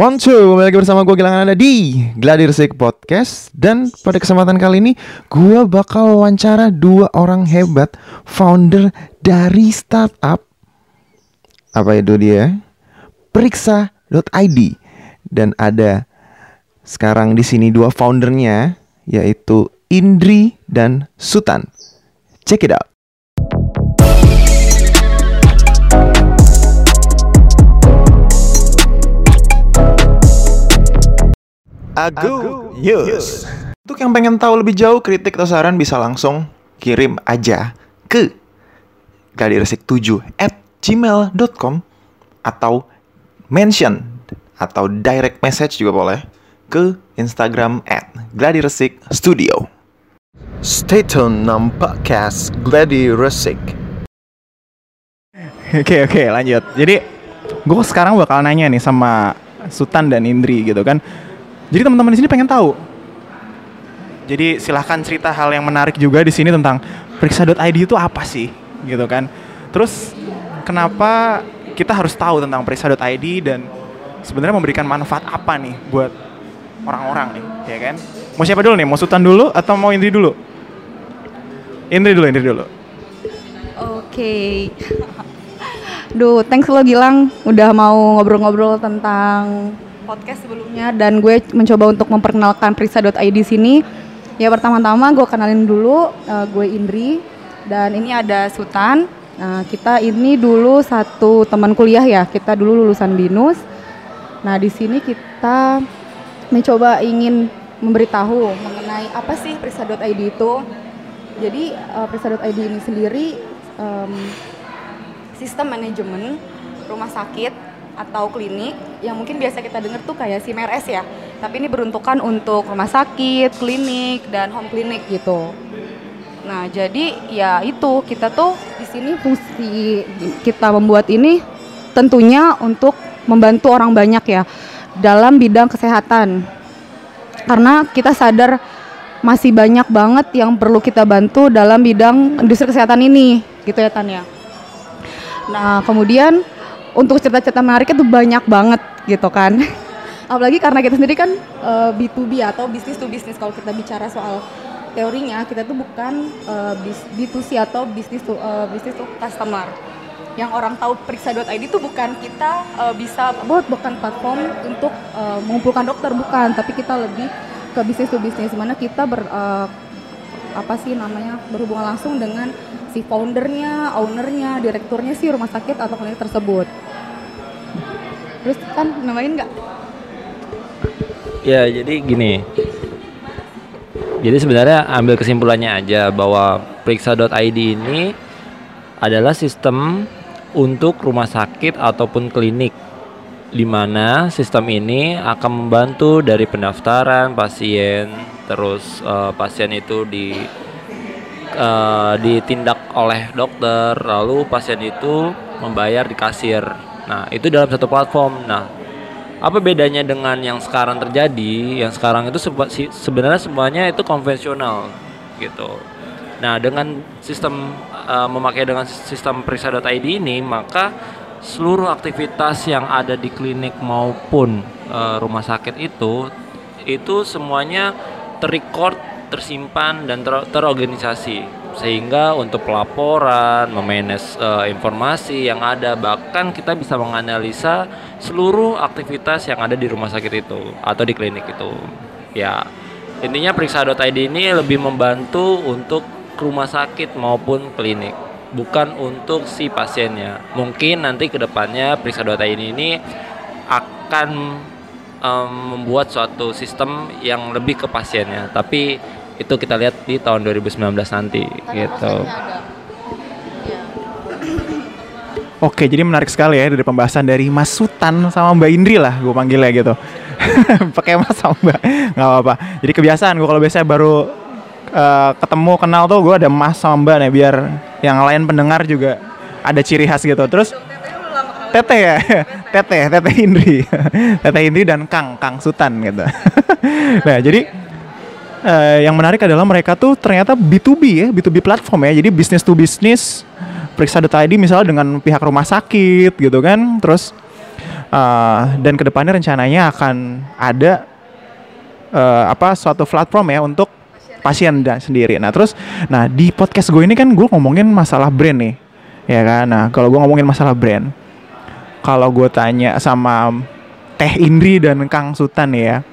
One two, kembali lagi bersama gue Gilang ada di Gladir Sik Podcast. Dan pada kesempatan kali ini gue bakal wawancara dua orang hebat Founder dari startup. Apa itu dia? Periksa.id Dan ada sekarang di sini dua foundernya Yaitu Indri dan Sutan. Check it out Agu News. Untuk yang pengen tahu lebih jauh kritik atau saran bisa langsung kirim aja ke gladiresik7 at gmail.com atau mention atau direct message juga boleh ke Instagram at gladiresik studio. Stay tune nam podcast Gladiresik. Oke oke lanjut. Jadi gue sekarang bakal nanya nih sama Sultan dan Indri gitu kan jadi teman-teman di sini pengen tahu. Jadi silahkan cerita hal yang menarik juga di sini tentang periksa.id itu apa sih, gitu kan? Terus kenapa kita harus tahu tentang periksa.id dan sebenarnya memberikan manfaat apa nih buat orang-orang nih, ya kan? Mau siapa dulu nih? Mau Sultan dulu atau mau Indri dulu? Indri dulu, Indri dulu. Oke. Okay. Duh, thanks lo Gilang udah mau ngobrol-ngobrol tentang podcast sebelumnya dan gue mencoba untuk memperkenalkan periksa.id sini. Ya pertama-tama gue kenalin dulu uh, gue Indri dan ini ada Sultan. Nah, kita ini dulu satu teman kuliah ya. Kita dulu lulusan BINUS. Nah, di sini kita mencoba ingin memberitahu mengenai apa sih periksa.id itu. Jadi uh, periksa.id ini sendiri um, sistem manajemen rumah sakit atau klinik yang mungkin biasa kita dengar tuh kayak SIMRS ya. Tapi ini beruntukan untuk rumah sakit, klinik dan home klinik gitu. Nah, jadi ya itu kita tuh di sini fungsi kita membuat ini tentunya untuk membantu orang banyak ya dalam bidang kesehatan. Karena kita sadar masih banyak banget yang perlu kita bantu dalam bidang industri kesehatan ini, gitu ya Tania. Nah, kemudian untuk cerita-cerita menarik itu banyak banget gitu kan. Apalagi karena kita sendiri kan uh, eh, B2B atau bisnis to bisnis. Kalau kita bicara soal teorinya kita tuh bukan uh, B2C atau bisnis to uh, bisnis to customer. Yang orang tahu periksa.id itu bukan kita uh, bisa buat bukan platform untuk uh, mengumpulkan dokter bukan. Tapi kita lebih ke bisnis to bisnis mana kita ber uh, apa sih namanya berhubungan langsung dengan si foundernya, ownernya, direkturnya sih rumah sakit atau klinik tersebut. Terus kan namain nggak? Ya jadi gini. Jadi sebenarnya ambil kesimpulannya aja bahwa periksa.id ini adalah sistem untuk rumah sakit ataupun klinik di mana sistem ini akan membantu dari pendaftaran pasien terus uh, pasien itu di uh, ditindak oleh dokter lalu pasien itu membayar di kasir. Nah itu dalam satu platform. Nah apa bedanya dengan yang sekarang terjadi? Yang sekarang itu sebenarnya semuanya itu konvensional gitu. Nah dengan sistem uh, memakai dengan sistem periksa.id ini maka seluruh aktivitas yang ada di klinik maupun uh, rumah sakit itu itu semuanya terrecord tersimpan dan ter terorganisasi sehingga untuk pelaporan, memanage uh, informasi yang ada bahkan kita bisa menganalisa seluruh aktivitas yang ada di rumah sakit itu atau di klinik itu. Ya, intinya periksa.id ini lebih membantu untuk rumah sakit maupun klinik, bukan untuk si pasiennya. Mungkin nanti ke depannya periksa.id ini akan um, membuat suatu sistem yang lebih ke pasiennya, tapi itu kita lihat di tahun 2019 nanti gitu. Oke, jadi menarik sekali ya dari pembahasan dari Mas Sultan sama Mbak Indri lah, gue panggilnya gitu. Pakai Mas sama Mbak, nggak apa-apa. Jadi kebiasaan gue kalau biasanya baru uh, ketemu kenal tuh gue ada Mas sama Mbak nih biar yang lain pendengar juga ada ciri khas gitu. Terus Tete ya, Tete, Tete Indri, Tete Indri dan Kang, Kang Sultan gitu. nah jadi uh, yang menarik adalah mereka tuh ternyata B2B ya, B2B platform ya. Jadi bisnis to bisnis periksa.id misalnya dengan pihak rumah sakit gitu kan. Terus Uh, dan ke depannya rencananya akan ada uh, apa suatu platform ya untuk pasien dan sendiri. Nah terus, nah di podcast gue ini kan gue ngomongin masalah brand nih, ya kan. Nah kalau gue ngomongin masalah brand, kalau gue tanya sama Teh Indri dan Kang Sultan ya,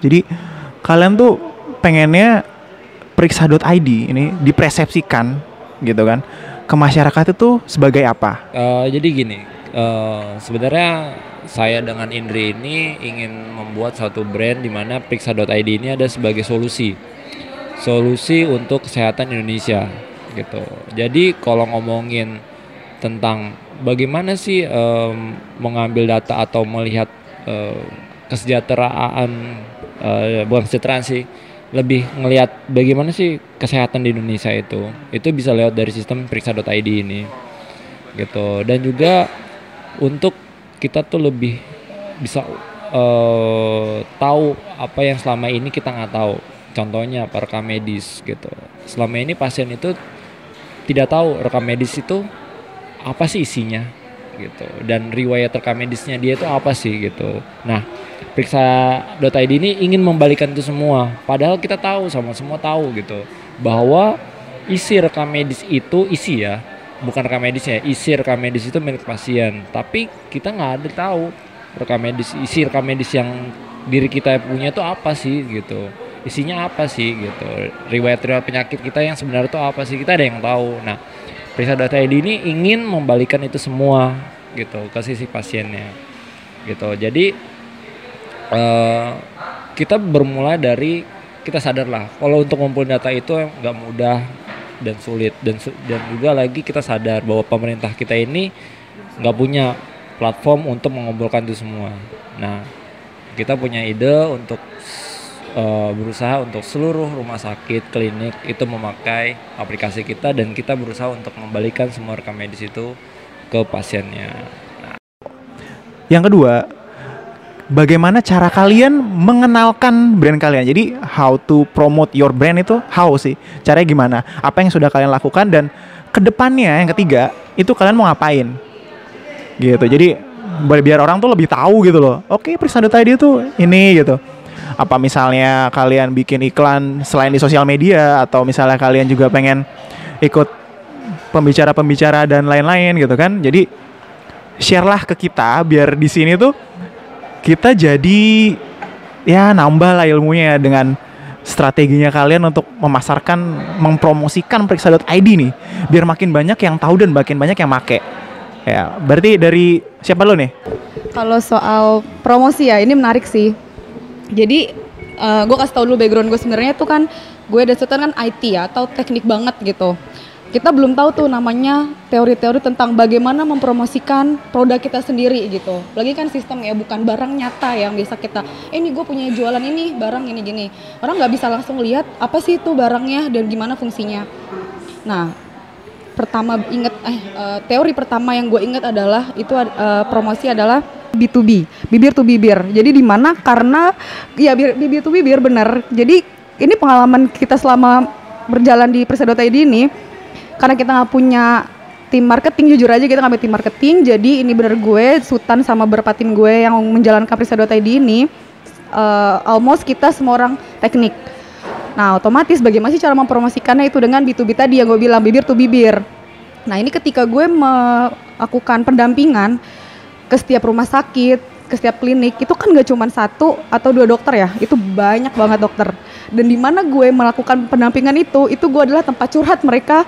jadi kalian tuh pengennya periksa.id ini dipersepsikan gitu kan ke masyarakat itu sebagai apa? Uh, jadi gini, uh, sebenarnya saya dengan Indri ini ingin membuat satu brand di mana periksa.id ini ada sebagai solusi, solusi untuk kesehatan Indonesia gitu. Jadi kalau ngomongin tentang bagaimana sih um, mengambil data atau melihat uh, kesejahteraan, uh, bukan kesejahteraan sih lebih ngelihat bagaimana sih kesehatan di Indonesia itu. Itu bisa lewat dari sistem periksa.id ini gitu. Dan juga untuk kita tuh lebih bisa uh, tahu apa yang selama ini kita nggak tahu. Contohnya rekam medis gitu. Selama ini pasien itu tidak tahu rekam medis itu apa sih isinya gitu dan riwayat rekam medisnya dia itu apa sih gitu nah periksa.id ini ingin membalikan itu semua. Padahal kita tahu sama semua tahu gitu bahwa isi rekam medis itu isi ya, bukan rekam medisnya, isi rekam medis itu milik pasien. Tapi kita nggak ada tahu rekam medis isi rekam medis yang diri kita punya itu apa sih gitu. Isinya apa sih gitu. Riwayat-riwayat penyakit kita yang sebenarnya itu apa sih kita ada yang tahu. Nah, periksa.id ini ingin membalikan itu semua gitu ke sisi pasiennya gitu. Jadi uh, kita bermula dari kita sadar lah kalau untuk ngumpulin data itu nggak mudah dan sulit dan dan juga lagi kita sadar bahwa pemerintah kita ini nggak punya platform untuk mengumpulkan itu semua. Nah, kita punya ide untuk uh, berusaha untuk seluruh rumah sakit, klinik itu memakai aplikasi kita dan kita berusaha untuk membalikan semua rekam medis itu ke pasiennya. Nah. Yang kedua, bagaimana cara kalian mengenalkan brand kalian. Jadi how to promote your brand itu how sih? Caranya gimana? Apa yang sudah kalian lakukan dan ke depannya yang ketiga itu kalian mau ngapain? Gitu. Jadi biar orang tuh lebih tahu gitu loh. Oke, periksa data dia tuh ini gitu. Apa misalnya kalian bikin iklan selain di sosial media atau misalnya kalian juga pengen ikut pembicara-pembicara dan lain-lain gitu kan. Jadi share lah ke kita biar di sini tuh kita jadi ya nambah lah ilmunya dengan strateginya kalian untuk memasarkan, mempromosikan periksa.id nih, biar makin banyak yang tahu dan makin banyak yang make. Ya, berarti dari siapa lo nih? Kalau soal promosi ya, ini menarik sih. Jadi uh, eh, gue kasih tau dulu background gue sebenarnya tuh kan gue dan kan IT ya atau teknik banget gitu kita belum tahu tuh namanya teori-teori tentang bagaimana mempromosikan produk kita sendiri gitu. Lagi kan sistem ya bukan barang nyata yang bisa kita, eh, ini gue punya jualan ini barang ini gini. Orang nggak bisa langsung lihat apa sih itu barangnya dan gimana fungsinya. Nah, pertama inget eh uh, teori pertama yang gue inget adalah itu uh, promosi adalah B2B, bibir to bibir. Jadi di mana karena ya bibir to bibir benar. Jadi ini pengalaman kita selama berjalan di Persa.id ini karena kita nggak punya tim marketing jujur aja kita ngambil tim marketing jadi ini bener gue Sultan sama beberapa tim gue yang menjalankan Prisa.id ini uh, almost kita semua orang teknik nah otomatis bagaimana sih cara mempromosikannya itu dengan B2B tadi yang gue bilang bibir to bibir nah ini ketika gue melakukan pendampingan ke setiap rumah sakit ke setiap klinik itu kan gak cuma satu atau dua dokter ya? Itu banyak banget dokter. Dan di mana gue melakukan pendampingan itu itu gue adalah tempat curhat mereka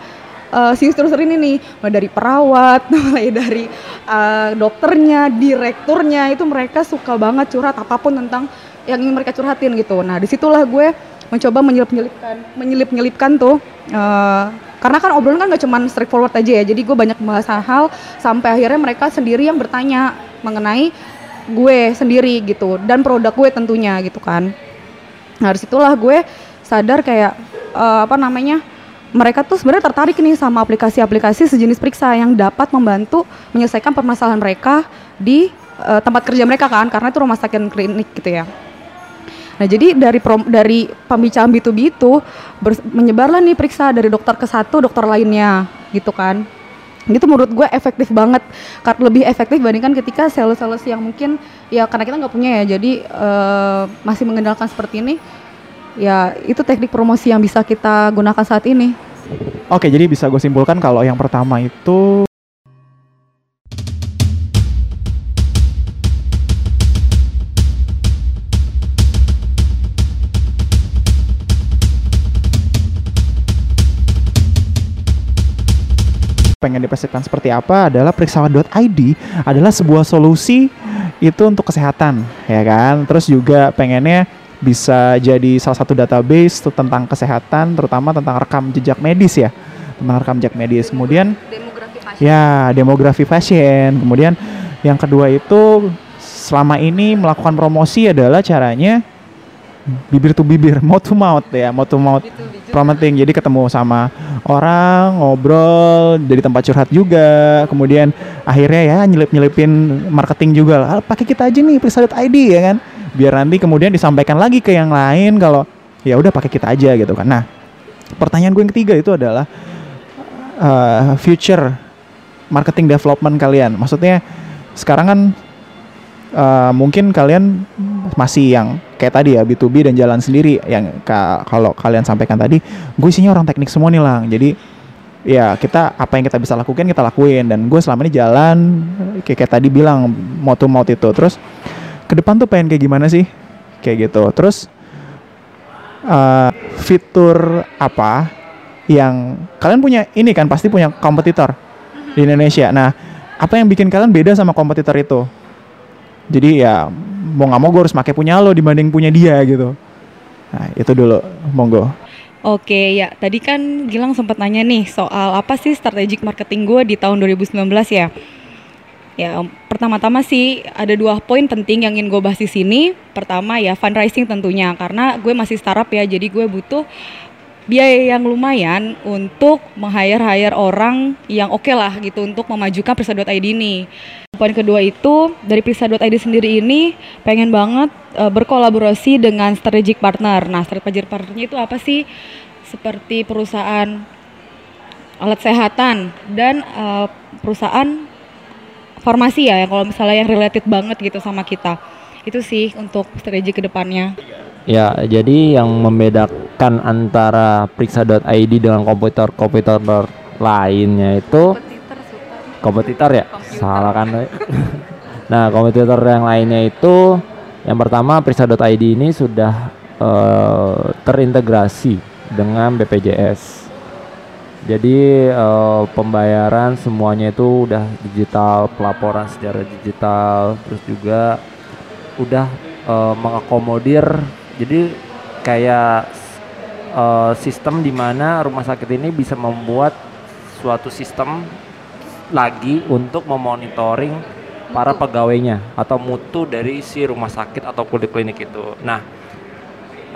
uh, si instruktur ini nih. Mulai dari perawat mulai dari uh, dokternya direkturnya itu mereka suka banget curhat apa pun tentang yang ingin mereka curhatin gitu. Nah di situlah gue mencoba menyelip nyelipkan menyelip nyelipkan tuh uh, karena kan obrolan kan gak cuma straightforward aja ya jadi gue banyak membahas hal sampai akhirnya mereka sendiri yang bertanya mengenai gue sendiri gitu dan produk gue tentunya gitu kan nah di situlah gue sadar kayak uh, apa namanya mereka tuh sebenarnya tertarik nih sama aplikasi-aplikasi sejenis periksa yang dapat membantu menyelesaikan permasalahan mereka di uh, tempat kerja mereka kan karena itu rumah sakit klinik gitu ya. Nah jadi dari prom, dari pembicaraan B2B itu menyebarlah nih periksa dari dokter ke satu dokter lainnya gitu kan. Itu menurut gue efektif banget, karena lebih efektif dibandingkan ketika sales-sales yang mungkin ya karena kita nggak punya ya, jadi eh, masih mengendalikan seperti ini. Ya itu teknik promosi yang bisa kita gunakan saat ini. Oke, jadi bisa gue simpulkan kalau yang pertama itu pengen dipersepsikan seperti apa adalah periksawan.id adalah sebuah solusi itu untuk kesehatan ya kan? Terus juga pengennya bisa jadi salah satu database tentang kesehatan terutama tentang rekam jejak medis ya tentang rekam jejak medis. Kemudian Demografi ya demografi pasien. Kemudian yang kedua itu selama ini melakukan promosi adalah caranya bibir to bibir mouth to mouth ya mouth. To mouth promoting jadi ketemu sama orang ngobrol dari tempat curhat juga. Kemudian akhirnya ya nyelip nyelipin marketing juga lah. "Ah, pakai kita aja nih periksa.id ya kan? Biar nanti kemudian disampaikan lagi ke yang lain kalau ya udah pakai kita aja gitu kan. Nah pertanyaan gue yang ketiga itu adalah uh, future marketing development kalian. Maksudnya sekarang kan uh, mungkin kalian masih yang kayak tadi ya B2B dan jalan sendiri. Yang ka- kalau kalian sampaikan tadi gue isinya orang teknik semua nih lang. Jadi ya kita apa yang kita bisa lakukan kita lakuin. Dan gue selama ini jalan kayak, kayak tadi bilang mau to mouth itu. Terus ke depan tuh pengen kayak gimana sih? Kayak gitu. Terus uh, fitur apa yang kalian punya? Ini kan pasti punya kompetitor di Indonesia. Nah apa yang bikin kalian beda sama kompetitor itu jadi ya mau nggak mau gue harus pakai punya lo dibanding punya dia gitu nah itu dulu monggo Oke ya, tadi kan Gilang sempat nanya nih soal apa sih strategic marketing gue di tahun 2019 ya. Ya, pertama-tama sih ada dua poin penting yang ingin gue bahas di sini. Pertama ya fundraising tentunya, karena gue masih startup ya, jadi gue butuh biaya yang lumayan untuk meng-hire-hire orang yang oke lah gitu untuk memajukan Persa.id ini. Poin kedua itu dari Persa.id sendiri ini pengen banget eh, berkolaborasi dengan strategic partner. Nah, strategic partnernya itu apa sih? Seperti perusahaan alat kesehatan dan eh, perusahaan farmasi ya, kalau misalnya yang related banget gitu sama kita. Itu sih untuk strategi ke depannya. Ya, jadi yang membedakan antara periksa.id dengan komputer-komputer lainnya itu kompetitor ya? Salah kan? nah, kompetitor yang lainnya itu yang pertama periksa.id ini sudah eh, terintegrasi dengan BPJS. Jadi eh, pembayaran semuanya itu udah digital, pelaporan secara digital, terus juga udah eh, mengakomodir jadi kayak eh, sistem di mana rumah sakit ini bisa membuat suatu sistem lagi untuk memonitoring para pegawainya atau mutu dari si rumah sakit atau poliklinik itu. Nah,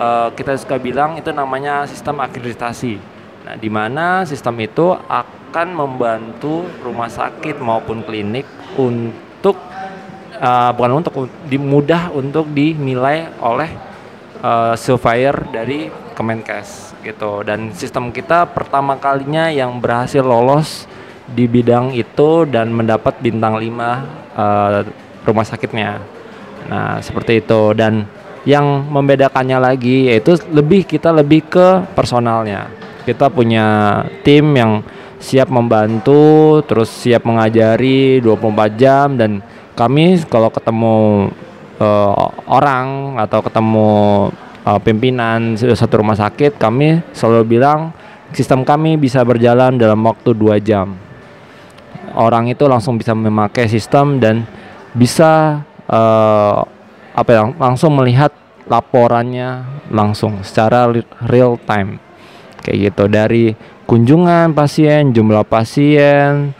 eh, kita suka bilang itu namanya sistem akreditasi. Nah, di mana sistem itu akan membantu rumah sakit maupun klinik untuk eh, bukan untuk dimudah untuk dinilai oleh eh, surveyor dari Kemenkes gitu. Dan sistem kita pertama kalinya yang berhasil lolos di bidang itu dan mendapat bintang 5 eh, rumah sakitnya. Nah, seperti itu dan yang membedakannya lagi yaitu lebih kita lebih ke personalnya. Kita punya tim yang siap membantu, terus siap mengajari 24 jam dan kami kalau ketemu eh, orang atau ketemu eh, pimpinan satu rumah sakit, kami selalu bilang sistem kami bisa berjalan dalam waktu dua jam orang itu langsung bisa memakai sistem dan bisa eh, apa ya langsung melihat laporannya langsung secara real time. Kayak gitu dari kunjungan pasien jumlah pasien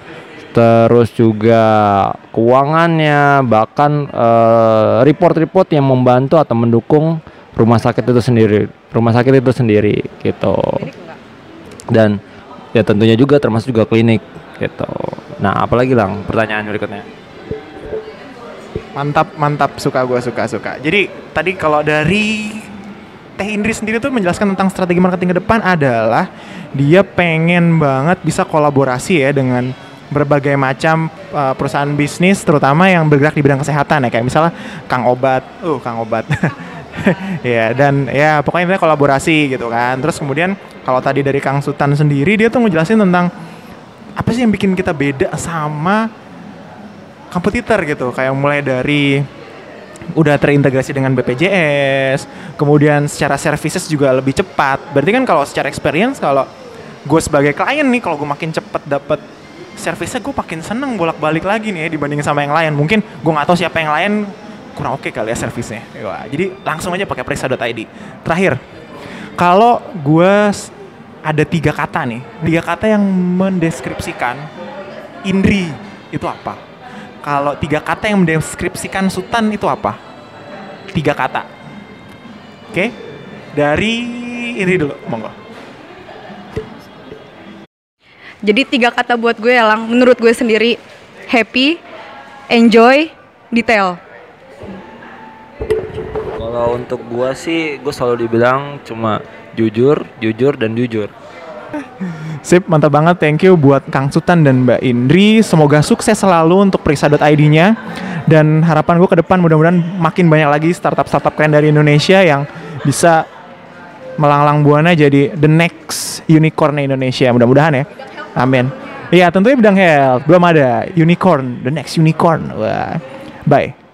terus juga keuangannya bahkan eh, report-report yang membantu atau mendukung rumah sakit itu sendiri rumah sakit itu sendiri gitu. Dan ya tentunya juga termasuk juga klinik gitu nah apalagi lang pertanyaan berikutnya Mantap, mantap, suka gue suka suka. Jadi tadi kalau dari Teh Indri sendiri tuh menjelaskan tentang strategi marketing ke depan adalah dia pengen banget bisa kolaborasi ya dengan berbagai macam uh, perusahaan bisnis terutama yang bergerak di bidang kesehatan ya kayak misalnya Kang Obat, uh Kang Obat. ya dan ya pokoknya kolaborasi gitu kan. Terus kemudian kalau tadi dari Kang Sultan sendiri dia tuh ngejelasin tentang apa sih yang bikin kita beda sama kompetitor gitu kayak mulai dari udah terintegrasi dengan BPJS, kemudian secara services juga lebih cepat. Berarti kan kalau secara experience kalau gue sebagai klien nih kalau gue makin cepet dapet servisnya gue makin seneng bolak-balik lagi nih ya dibanding sama yang lain. Mungkin gue nggak tahu siapa yang lain kurang oke okay kali ya servisnya. Jadi langsung aja pakai periksa.id. Terakhir, kalau gue ada tiga kata nih, tiga kata yang mendeskripsikan Indri itu apa? Kalau tiga kata yang mendeskripsikan Sultan itu apa? Tiga kata. Oke, okay? dari Indri dulu, monggo. Jadi tiga kata buat gue Lang, menurut gue sendiri happy, enjoy, detail. Kalau untuk gua sih, gua selalu dibilang cuma jujur, jujur dan jujur. Sip, mantap banget. Thank you buat Kang Sultan dan Mbak Indri. Semoga sukses selalu untuk periksa.id-nya. Dan harapan gue ke depan mudah-mudahan makin banyak lagi startup-startup keren dari Indonesia yang bisa melanglang buana jadi the next unicorn Indonesia. Mudah-mudahan ya. Amin. Iya, tentunya bidang health. Belum ada unicorn, the next unicorn. Wah. Bye.